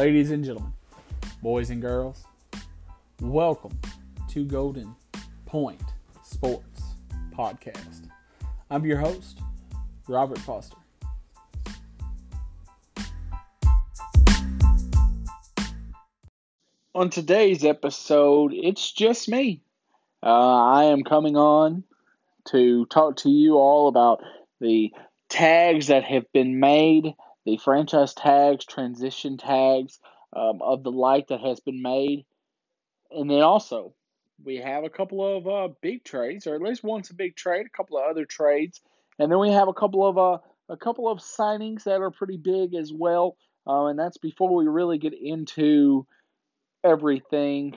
Ladies and gentlemen, boys and girls, welcome to Golden Point Sports Podcast. I'm your host, Robert Foster. On today's episode, it's just me. Uh, I am coming on to talk to you all about the tags that have been made, the franchise tags, transition tags um, of the like that has been made. And then also, we have a couple of uh, big trades, or at least one's a big trade, a couple of other trades, and then we have a couple of uh, a couple of signings that are pretty big as well. Uh, and that's before we really get into everything.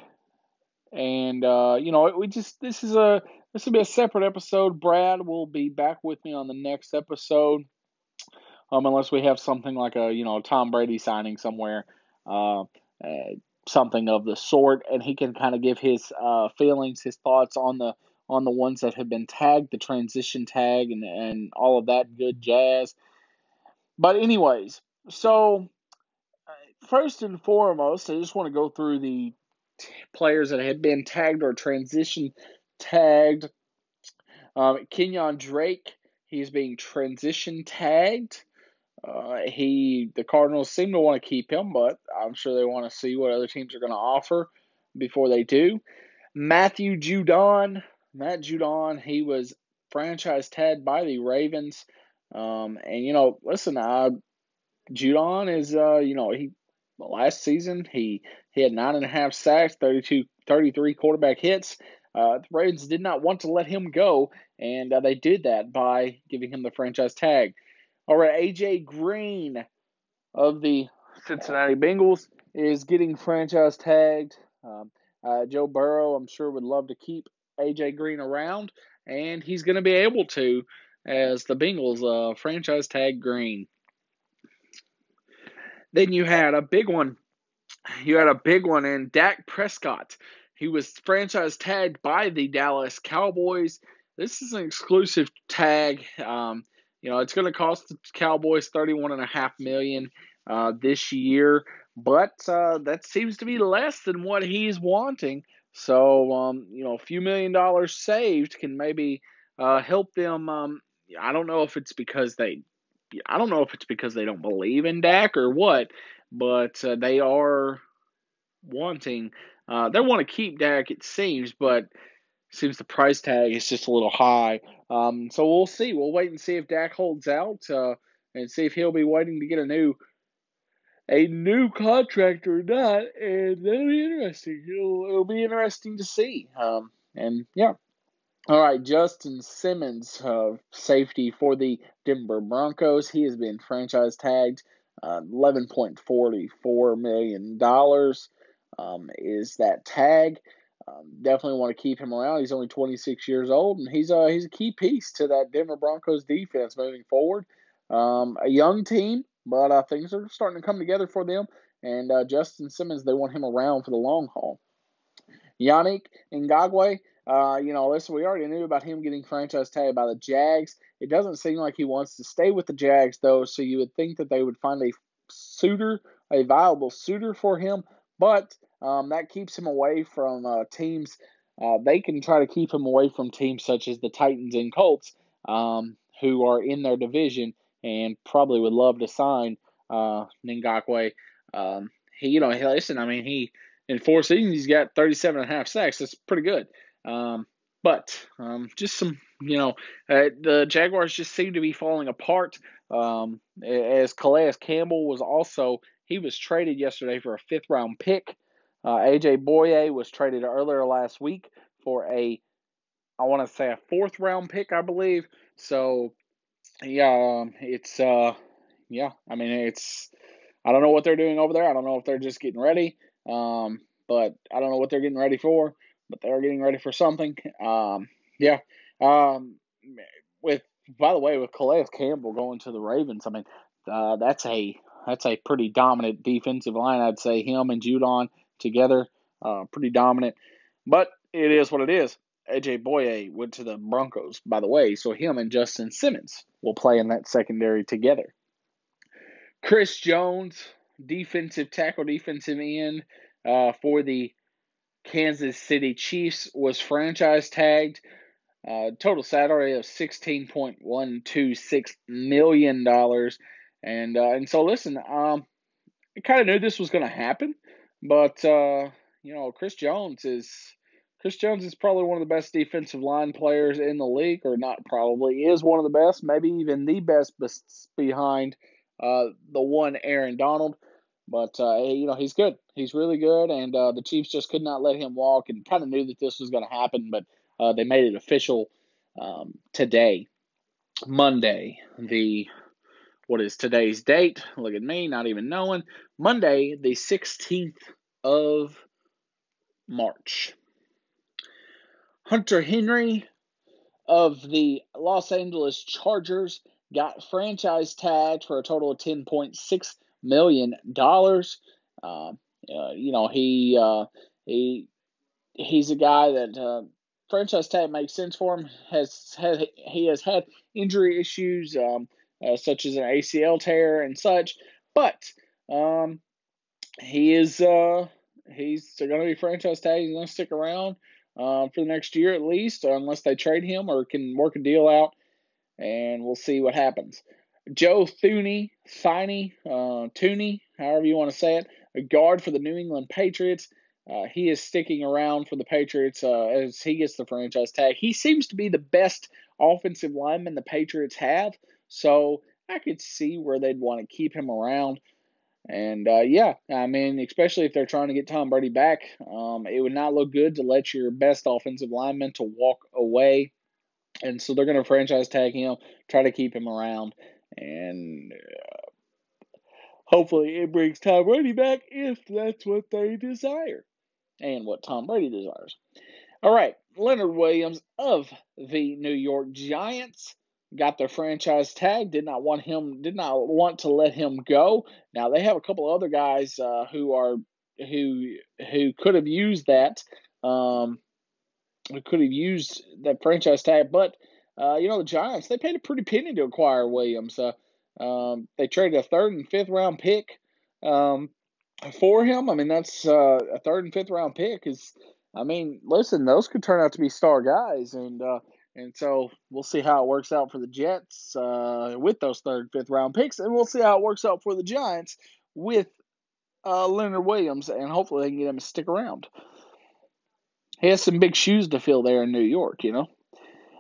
And uh, you know, we just this is a this will be a separate episode. Brad will be back with me on the next episode, um, unless we have something like a you know Tom Brady signing somewhere, uh, uh, something of the sort, and he can kind of give his uh, feelings, his thoughts on the on the ones that have been tagged, the transition tag, and and all of that good jazz. But anyways, so uh, first and foremost, I just want to go through the t- players that had been tagged or transition tagged. Um, Kenyon Drake, he's being transition tagged. Uh, he the Cardinals seem to want to keep him, but I'm sure they want to see what other teams are going to offer before they do. Matthew Judon, Matt Judon, he was franchise tagged by the Ravens. Um, and you know, listen, Judon is uh, you know, he last season he he had nine and a half sacks, 32, 33 quarterback hits. Uh, the Ravens did not want to let him go, and uh, they did that by giving him the franchise tag. All right, AJ Green of the Cincinnati Bengals is getting franchise tagged. Um, uh, Joe Burrow, I'm sure, would love to keep AJ Green around, and he's going to be able to as the Bengals uh, franchise tag Green. Then you had a big one. You had a big one in Dak Prescott. He was franchise tagged by the Dallas Cowboys. This is an exclusive tag. Um, you know, it's going to cost the Cowboys thirty-one and a half million uh, this year, but uh, that seems to be less than what he's wanting. So, um, you know, a few million dollars saved can maybe uh, help them. Um, I don't know if it's because they, I don't know if it's because they don't believe in Dak or what, but uh, they are wanting. Uh, they want to keep Dak, it seems, but seems the price tag is just a little high. Um, so we'll see. We'll wait and see if Dak holds out uh, and see if he'll be waiting to get a new a new contract or not, and that'll be interesting. It'll, it'll be interesting to see. Um, and yeah. All right, Justin Simmons, uh, safety for the Denver Broncos. He has been franchise tagged. Uh, $11.44 million um, is that tag. Um, definitely want to keep him around. He's only 26 years old, and he's a he's a key piece to that Denver Broncos defense moving forward. Um, a young team, but uh, things are starting to come together for them. And uh, Justin Simmons, they want him around for the long haul. Yannick Ngakoue, uh, you know, listen, we already knew about him getting franchise tagged by the Jags. It doesn't seem like he wants to stay with the Jags, though, so you would think that they would find a suitor, a viable suitor for him. But um, that keeps him away from uh, teams. Uh, they can try to keep him away from teams such as the Titans and Colts, um, who are in their division and probably would love to sign uh, Ngakoue. Um, he, you know, listen, I mean, he in four seasons he's got 37 and a half sacks. That's pretty good. Um, but um, just some, you know, uh, the Jaguars just seem to be falling apart. Um, as Calais Campbell was also he was traded yesterday for a fifth round pick. Uh, AJ Bouye was traded earlier last week for a, I want to say a fourth round pick, I believe. So, yeah, um, it's uh, yeah. I mean, it's I don't know what they're doing over there. I don't know if they're just getting ready. Um, but I don't know what they're getting ready for. But they're getting ready for something. Um, yeah. Um, with by the way, with Calais Campbell going to the Ravens, I mean, uh, that's a that's a pretty dominant defensive line. I'd say him and Judon together, uh, pretty dominant. But it is what it is. AJ Bouye went to the Broncos, by the way, so him and Justin Simmons will play in that secondary together. Chris Jones, defensive tackle, defensive end uh, for the Kansas City Chiefs was franchise tagged. Uh, total salary of sixteen point one two six million dollars, and uh, and so listen, um, I kind of knew this was going to happen, but uh, you know, Chris Jones is Chris Jones is probably one of the best defensive line players in the league, or not probably is one of the best, maybe even the best behind uh, the one Aaron Donald. But uh, you know he's good. He's really good, and uh, the Chiefs just could not let him walk, and kind of knew that this was going to happen. But uh, they made it official um, today, Monday. The what is today's date? Look at me, not even knowing. Monday, the sixteenth of March. Hunter Henry of the Los Angeles Chargers got franchise tagged for a total of ten point six million dollars. Uh, uh, you know, he uh, he he's a guy that uh, franchise tag makes sense for him. Has had he has had injury issues um, uh, such as an ACL tear and such, but um, he is uh, he's going to be franchise tag. He's going to stick around uh, for the next year at least, unless they trade him or can work a deal out, and we'll see what happens. Joe Thuney, Thuney, uh, Tooney, however you want to say it, a guard for the New England Patriots. Uh, he is sticking around for the Patriots uh, as he gets the franchise tag. He seems to be the best offensive lineman the Patriots have, so I could see where they'd want to keep him around. And uh, yeah, I mean, especially if they're trying to get Tom Brady back, um, it would not look good to let your best offensive lineman to walk away. And so they're going to franchise tag him, try to keep him around and uh, hopefully it brings Tom Brady back if that's what they desire and what Tom Brady desires. All right, Leonard Williams of the New York Giants got their franchise tag. Did not want him. Did not want to let him go. Now they have a couple other guys uh, who are who who could have used that. Um, who could have used that franchise tag, but uh, you know, the Giants, they paid a pretty penny to acquire Williams. Uh, um, they traded a third and fifth round pick um, for him. I mean, that's uh, a third and fifth round pick. Is I mean, listen, those could turn out to be star guys, and uh, and so we'll see how it works out for the Jets uh, with those third, fifth round picks, and we'll see how it works out for the Giants with uh, Leonard Williams, and hopefully they can get him to stick around. He has some big shoes to fill there in New York, you know.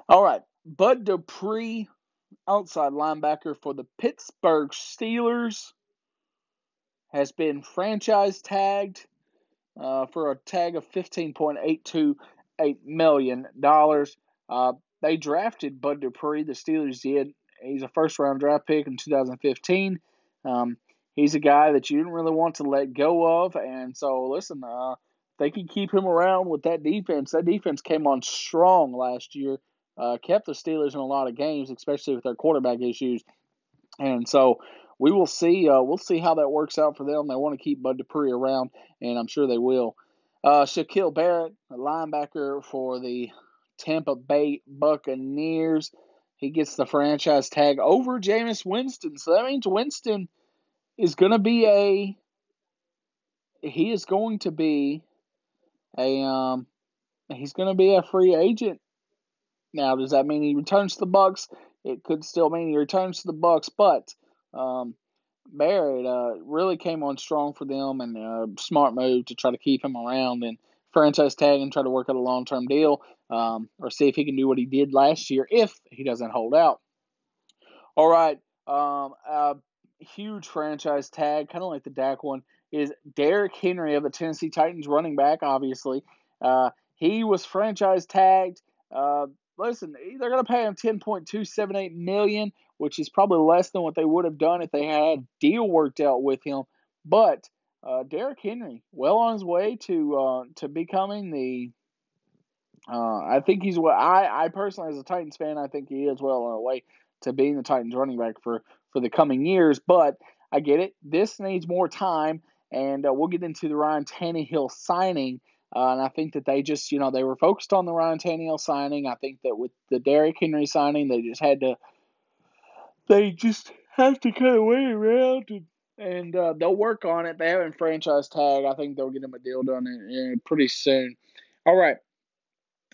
All right, Bud Dupree, outside linebacker for the Pittsburgh Steelers, has been franchise tagged uh, for a tag of $15.828 million. Uh, they drafted Bud Dupree, the Steelers did. He's a first round draft pick in 2015. Um, he's a guy that you didn't really want to let go of. And so, listen, uh, they can keep him around with that defense. That defense came on strong last year uh, kept the Steelers in a lot of games, especially with their quarterback issues. And so we will see. Uh, we'll see how that works out for them. They want to keep Bud Dupree around, and I'm sure they will. Uh, Shaquille Barrett, a linebacker for the Tampa Bay Buccaneers, he gets the franchise tag over Jameis Winston. So that means Winston is going to be a. He is going to be a um, he's going to be a free agent now, does that mean he returns to the Bucs? It could still mean he returns to the Bucs, but um, Barrett uh, really came on strong for them and a uh, smart move to try to keep him around and franchise tag and try to work out a long term deal um, or see if he can do what he did last year if he doesn't hold out. All right, um, a huge franchise tag, kind of like the Dak one, is Derrick Henry of the Tennessee Titans, running back. Obviously, uh, he was franchise tagged. Uh, listen, they're going to pay him ten point two seven eight million, which is probably less than what they would have done if they had a deal worked out with him. But uh, Derrick Henry, well on his way to uh, to becoming the. Uh, I think he's what I I personally as a Titans fan I think he is well on the way to being the Titans running back for for the coming years. But I get it. This needs more time, and uh, we'll get into the Ryan Tannehill signing uh, and I think that they just, you know, they were focused on the Ryan Tannehill signing. I think that with the Derrick Henry signing, they just had to, they just have to kind of wait around and and uh, they'll work on it. They haven't franchise tag. I think they'll get him a deal done in, in pretty soon. All right.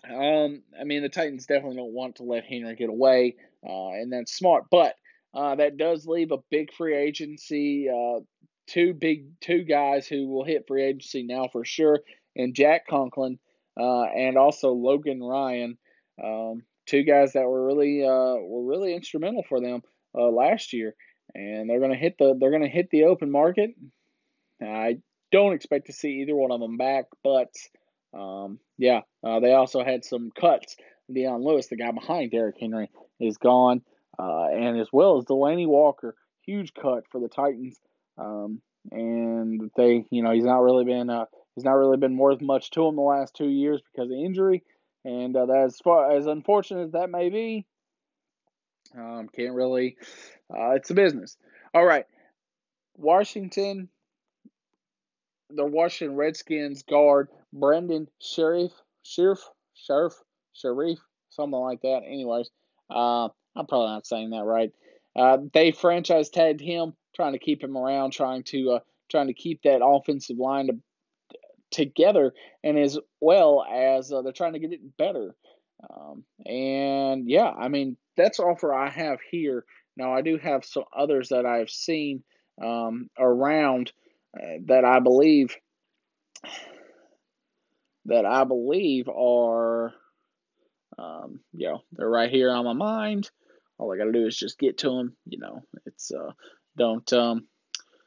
Um, I mean, the Titans definitely don't want to let Henry get away, uh, and that's smart. But uh, that does leave a big free agency. Uh, two big two guys who will hit free agency now for sure, and Jack Conklin, uh, and also Logan Ryan. Um, two guys that were really uh, were really instrumental for them uh, last year, and they're gonna hit the they're gonna hit the open market. I don't expect to see either one of them back, but um, yeah, uh, they also had some cuts. Dion Lewis, the guy behind Derrick Henry, is gone, uh, and as well as Delanie Walker, huge cut for the Titans. Um, and they, you know, he's not really been uh, he's not really been worth much to him the last two years because of injury, and uh, that as far as unfortunate as that may be, um, can't really. Uh, it's a business. All right, Washington the Washington Redskins guard Brandon Scherff, Scherff, Scherff, Sharif, something like that. Anyways, uh, I'm probably not saying that right. Uh, they franchise tagged him, trying to keep him around, trying to uh, trying to keep that offensive line to, together, and as well as uh, they're trying to get it better. Um, and yeah, I mean that's offer I have here. Now I do have some others that I've seen um, around uh, that I believe that I believe are, um, you know, they're right here on my mind. All I got to do is just get to them. You know, it's uh, don't um,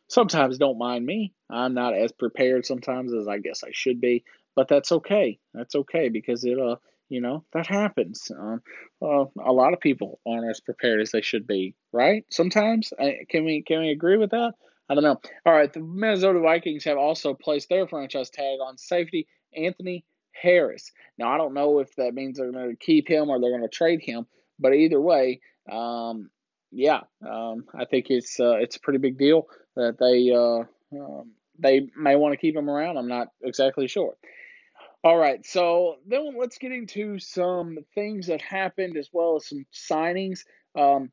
sometimes don't mind me. I'm not as prepared sometimes as I guess I should be, but that's okay. That's okay because it uh, you know, that happens. Um, uh, a lot of people aren't as prepared as they should be, right? Sometimes, can we can we agree with that? I don't know. All right, the Minnesota Vikings have also placed their franchise tag on safety Anthony Harris. Now, I don't know if that means they're going to keep him or they're going to trade him, but either way, um, yeah, um, I think it's uh, it's a pretty big deal that they uh, um, they may want to keep him around. I'm not exactly sure. All right, so then let's get into some things that happened as well as some signings. Um,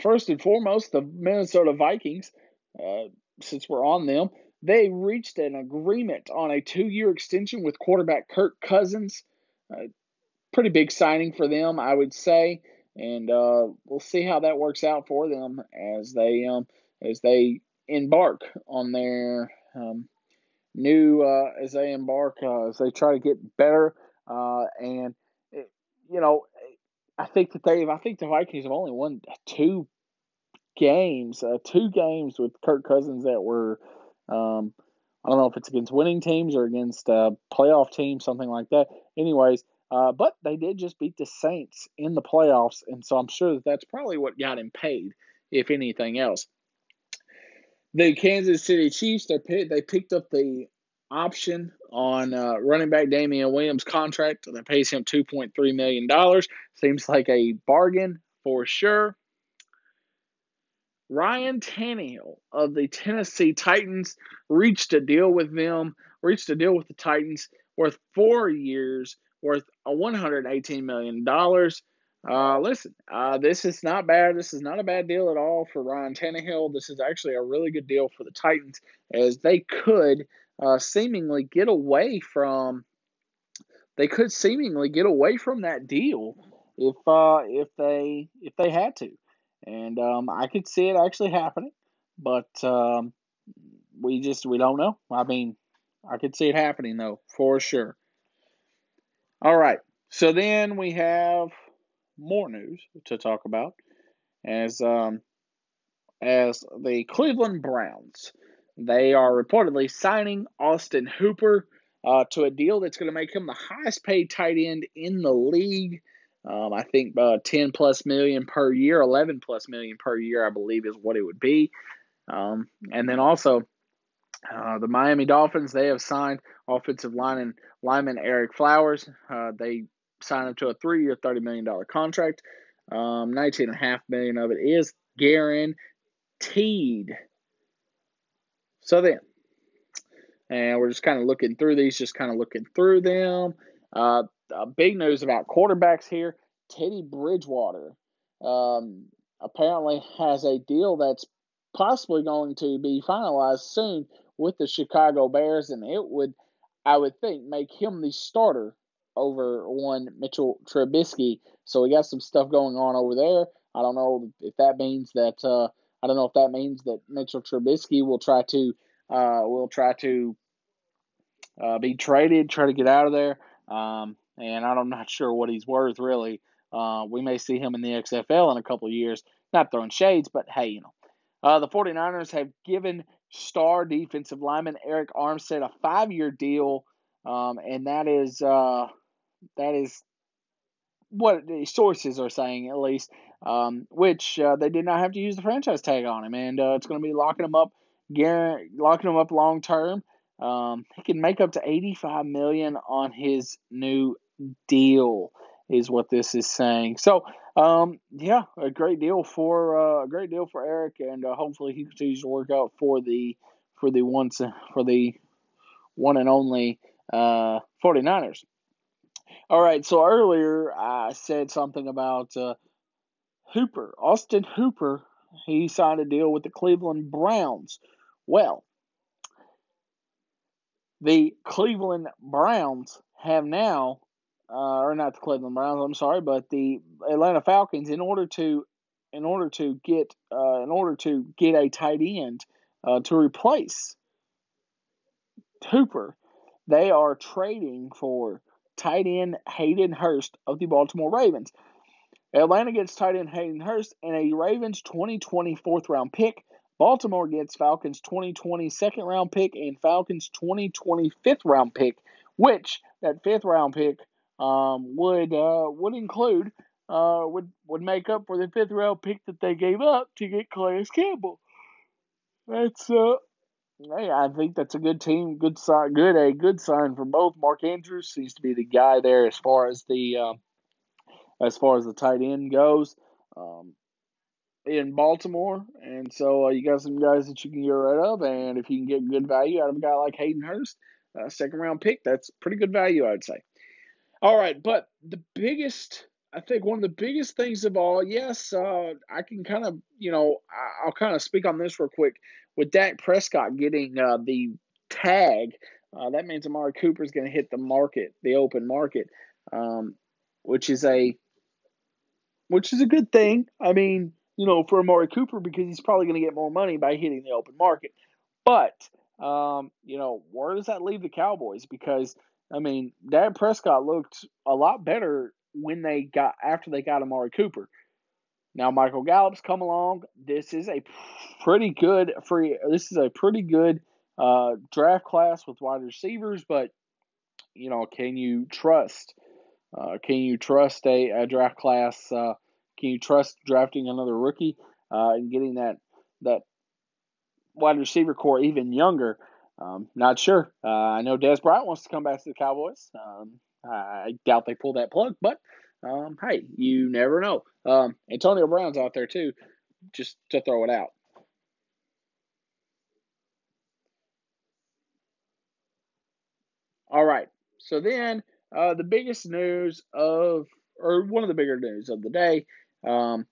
first and foremost, the Minnesota Vikings uh, since we're on them, they reached an agreement on a two year extension with quarterback Kirk Cousins. Uh, pretty big signing for them, I would say. And uh, we'll see how that works out for them as they um, as they embark on their um, new uh, as they embark uh, as they try to get better. Uh, and it, you know, I think that they I think the Vikings have only won two games, uh, two games with Kirk Cousins that were, um, I don't know if it's against winning teams or against uh, playoff teams, something like that. Anyways, uh, but they did just beat the Saints in the playoffs, and so I'm sure that that's probably what got him paid, if anything else. The Kansas City Chiefs, they they picked up the option on uh, running back Damien Williams' contract that pays him $2.3 million. Seems like a bargain for sure. Ryan Tannehill of the Tennessee Titans reached a deal with them, reached a deal with the Titans worth four years, worth a $118 million. Uh, listen, uh, this is not bad. This is not a bad deal at all for Ryan Tannehill. This is actually a really good deal for the Titans, as they could uh, seemingly get away from. They could seemingly get away from that deal if uh, if they if they had to and um, I could see it actually happening, but um, we just we don't know. I mean, I could see it happening though for sure. All right, so then we have more news to talk about as um, as the Cleveland Browns. They are reportedly signing Austin Hooper uh, to a deal that's going to make him the highest paid tight end in the league. Um, I think uh, 10 plus million per year, 11 plus million per year, I believe is what it would be. Um, and then also, uh, the Miami Dolphins, they have signed offensive lineman, lineman Ereck Flowers. Uh, they signed him to a three year, $30 million contract. Um, 19.5 million of it is guaranteed. So then, and we're just kind of looking through these, just kind of looking through them. Uh, uh, big news about quarterbacks here. Teddy Bridgewater um, apparently has a deal that's possibly going to be finalized soon with the Chicago Bears, and it would, I would think, make him the starter over one Mitchell Trubisky. So we got some stuff going on over there. I don't know if that means that uh, I don't know if that means that Mitchell Trubisky will try to uh, will try to uh, be traded, try to get out of there. Um, and I'm not sure what he's worth really. Uh, we may see him in the XFL in a couple of years. Not throwing shades, but hey, you know. Uh, the 49ers have given star defensive lineman Arik Armstead a five-year deal, um, and that is uh, that is what the sources are saying at least, um, which uh, they did not have to use the franchise tag on him, and uh, it's going to be locking him up, locking him up long term. Um, he can make up to 85 million on his new deal, is what this is saying. So, um, yeah, a great deal for uh, a great deal for Arik, and uh, hopefully he continues to work out for the for the once for the one and only uh, 49ers. All right, so earlier I said something about uh, Hooper, Austin Hooper. He signed a deal with the Cleveland Browns. Well, the Cleveland Browns have now, uh, or not the Cleveland Browns, I'm sorry, but the Atlanta Falcons, in order to, in order to get, uh, in order to get a tight end uh, to replace Hooper, they are trading for tight end Hayden Hurst of the Baltimore Ravens. Atlanta gets tight end Hayden Hurst and a Ravens 2020 fourth round pick. Baltimore gets Falcons 2020 second round pick and Falcons 2020 fifth round pick, which that fifth round pick um, would uh, would include uh, would would make up for the fifth round pick that they gave up to get Calais Campbell. That's uh, Hey, I think that's a good team, good sign, good a good sign for both. Mark Andrews seems to be the guy there as far as the uh, as far as the tight end goes um, in Baltimore, and so uh, you got some guys that you can get rid of, and if you can get good value out of a guy like Hayden Hurst, a second round pick, that's pretty good value, I'd say. All right, but the biggest I think one of the biggest things of all, yes, uh, I can kind of, you know, I'll kind of speak on this real quick. With Dak Prescott getting uh, the tag, uh, that means Amari Cooper is going to hit the market, the open market, um, which is a which is a good thing. I mean, you know, for Amari Cooper because he's probably going to get more money by hitting the open market. But um, you know, where does that leave the Cowboys? Because I mean, Dak Prescott looked a lot better when they got after they got Amari Cooper. Now Michael Gallup's come along. This is a pretty good free. This is a pretty good uh, draft class with wide receivers, but you know, can you trust? Uh, can you trust a, a draft class? Uh, can you trust drafting another rookie uh, and getting that that wide receiver corps even younger? Um, not sure. Uh, I know Dez Bryant wants to come back to the Cowboys. Um, I doubt they pull that plug, but um, hey, you never know. Um, Antonio Brown's out there too, just to throw it out. All right. So then, uh, the biggest news of, or one of the bigger news of the day, um,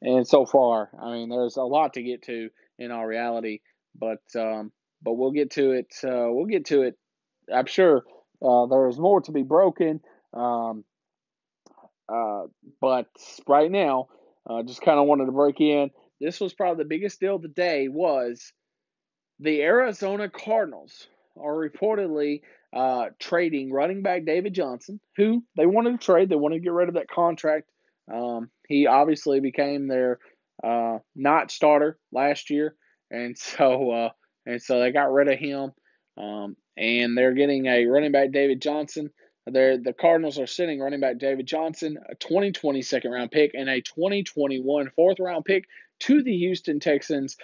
and so far, I mean, there's a lot to get to in all reality, but um, but we'll get to it. Uh, we'll get to it. I'm sure uh, there is more to be broken. Um, uh, but right now, uh, just kind of wanted to break in. This was probably the biggest deal of the day was the Arizona Cardinals are reportedly uh, trading running back David Johnson, who they wanted to trade. They wanted to get rid of that contract. Um, he obviously became their uh, not starter last year, and so uh, and so they got rid of him. Um, and they're getting a running back David Johnson. They're, the Cardinals are sitting running back David Johnson, a 2020 second round pick, and a 2021 fourth round pick to the Houston Texans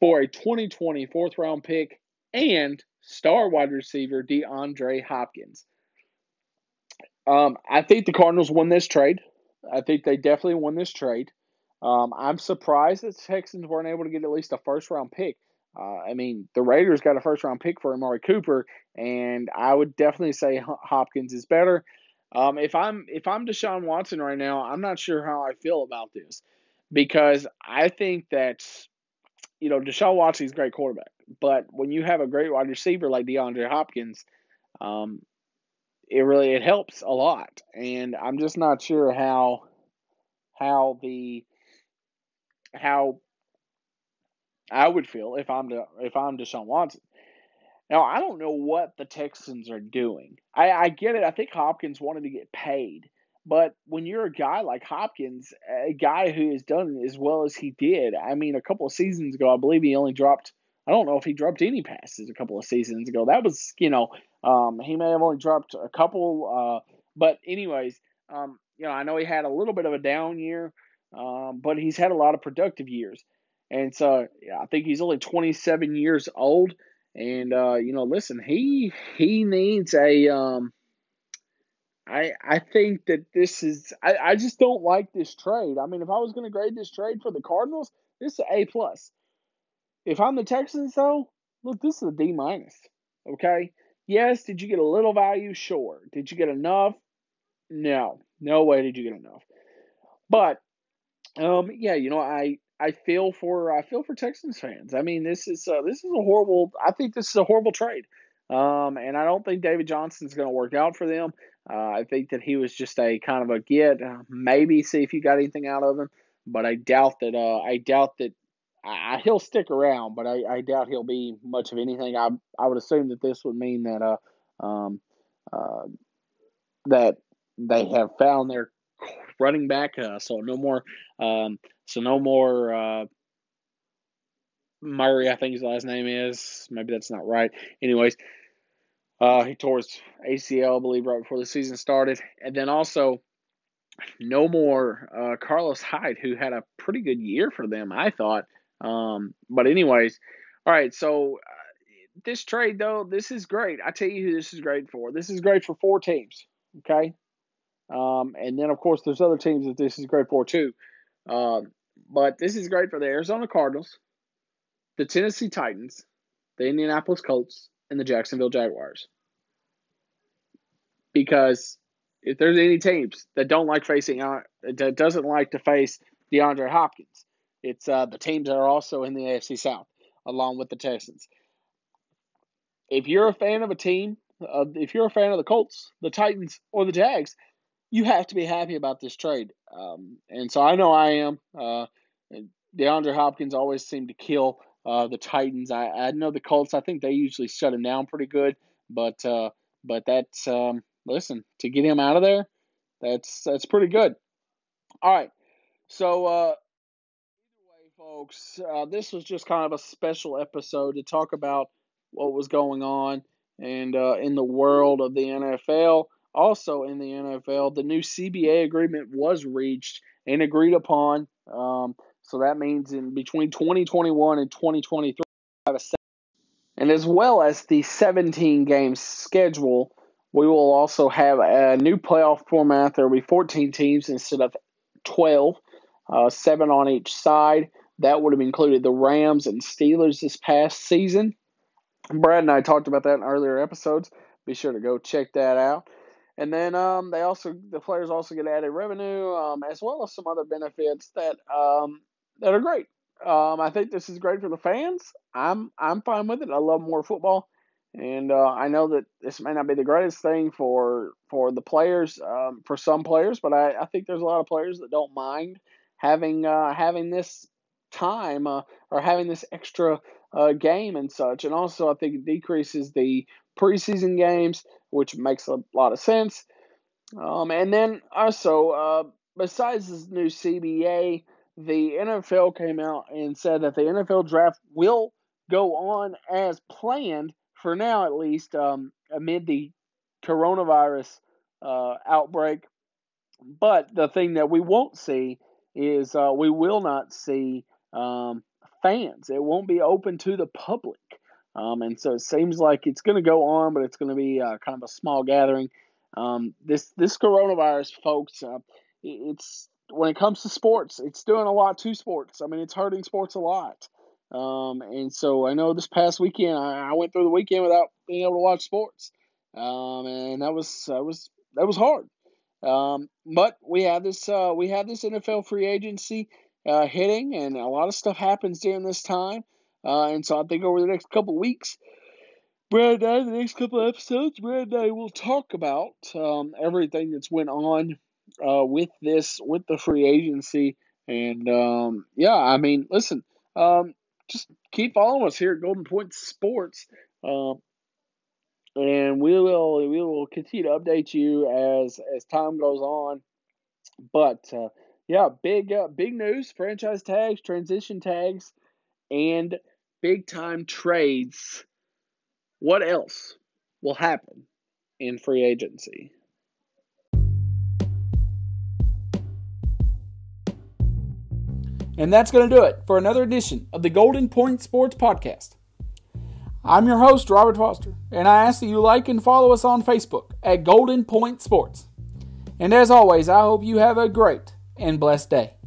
for a 2020 fourth round pick and star wide receiver DeAndre Hopkins. Um, I think the Cardinals won this trade. I think they definitely won this trade. Um, I'm surprised that the Texans weren't able to get at least a first round pick. Uh, I mean, the Raiders got a first round pick for Amari Cooper, and I would definitely say Hopkins is better. Um, if I'm if I'm Deshaun Watson right now, I'm not sure how I feel about this because I think that you know, Deshaun Watson's a great quarterback, but when you have a great wide receiver like DeAndre Hopkins, um, it really it helps a lot. And I'm just not sure how how the how I would feel if I'm to, if I'm Deshaun Watson. Now I don't know what the Texans are doing. I, I get it. I think Hopkins wanted to get paid, but when you're a guy like Hopkins, a guy who has done as well as he did, I mean, a couple of seasons ago, I believe he only dropped. I don't know if he dropped any passes a couple of seasons ago. That was, you know, um, he may have only dropped a couple. Uh, but anyways, um, you know, I know he had a little bit of a down year, um, but he's had a lot of productive years. And so yeah, I think he's only 27 years old. And uh, you know, listen, he he needs a um, I I think that this is I, I just don't like this trade. I mean, if I was going to grade this trade for the Cardinals, this is A plus. If I'm the Texans, though, look, this is a D minus. Okay. Yes, did you get a little value? Sure. Did you get enough? No. No way did you get enough. But um, yeah, you know, I I feel for I feel for Texans fans. I mean, this is uh, this is a horrible. I think this is a horrible trade. Um, and I don't think David Johnson's going to work out for them. Uh, I think that he was just a kind of a get, uh, maybe see if you got anything out of him, but I doubt that. Uh, I doubt that I, he'll stick around, but I, I doubt he'll be much of anything. I I would assume that this would mean that uh um uh that they have found their running back. So no more um so no more uh Murray, I think his last name is. Maybe that's not right. Anyways, uh, he tore his ACL, I believe, right before the season started. And then also, no more uh, Carlos Hyde, who had a pretty good year for them, I thought. Um, but, anyways, all right, so uh, this trade, though, this is great. I tell you who this is great for. This is great for four teams, okay? Um, and then, of course, there's other teams that this is great for, too. Uh, but this is great for the Arizona Cardinals, the Tennessee Titans, the Indianapolis Colts, and the Jacksonville Jaguars. Because if there's any teams that don't like facing uh, that doesn't like to face DeAndre Hopkins, it's uh, the teams that are also in the AFC South, along with the Texans. If you're a fan of a team, uh, if you're a fan of the Colts, the Titans, or the Jags, you have to be happy about this trade. Um, and so I know I am. Uh, DeAndre Hopkins always seemed to kill uh, the Titans, I, I know the Colts. I think they usually shut him down pretty good, but uh, but that's um, listen to get him out of there. That's that's pretty good. All right, so uh, folks, uh, this was just kind of a special episode to talk about what was going on and uh, in the world of the NFL. Also in the NFL, the new CBA agreement was reached and agreed upon. Um, so that means in between 2021 and 2023, and as well as the 17 game schedule, we will also have a new playoff format. There will be 14 teams instead of 12, uh, seven on each side. That would have included the Rams and Steelers this past season. Brad and I talked about that in earlier episodes. Be sure to go check that out. And then um, they also the players also get added revenue um, as well as some other benefits that um, that are great. Um, I think this is great for the fans. I'm I'm fine with it. I love more football, and uh, I know that this may not be the greatest thing for for the players, um, for some players, but I, I think there's a lot of players that don't mind having uh, having this time uh, or having this extra uh, game and such. And also, I think it decreases the preseason games, which makes a lot of sense. Um, and then also, uh, besides this new CBA the NFL came out and said that the NFL draft will go on as planned for now, at least, um, amid the coronavirus uh, outbreak. But the thing that we won't see is uh, we will not see um, fans. It won't be open to the public. Um, and so it seems like it's going to go on, but it's going to be uh, kind of a small gathering. Um, this this coronavirus, folks, uh, it's when it comes to sports, it's doing a lot to sports. I mean, it's hurting sports a lot. Um, and so I know this past weekend, I, I, went through the weekend without being able to watch sports. Um, and that was, that was, that was hard. Um, but we have this, uh, we have this NFL free agency. uh, hitting, and a lot of stuff happens during this time. Uh, and so I think over the next couple of weeks, Brad and I, the next couple of episodes, Brad and I will talk about um, everything that's went on uh, with this, with the free agency. And um, yeah, I mean, listen, um, just keep following us here at Golden Point Sports. Um, and we will we will continue to update you as as time goes on. But uh, yeah, big uh, big news: franchise tags, transition tags, and big time trades. What else will happen in free agency? And that's going to do it for another edition of the Golden Point Sports Podcast. I'm your host, Robert Foster, and I ask that you like and follow us on Facebook at Golden Point Sports. And as always, I hope you have a great and blessed day.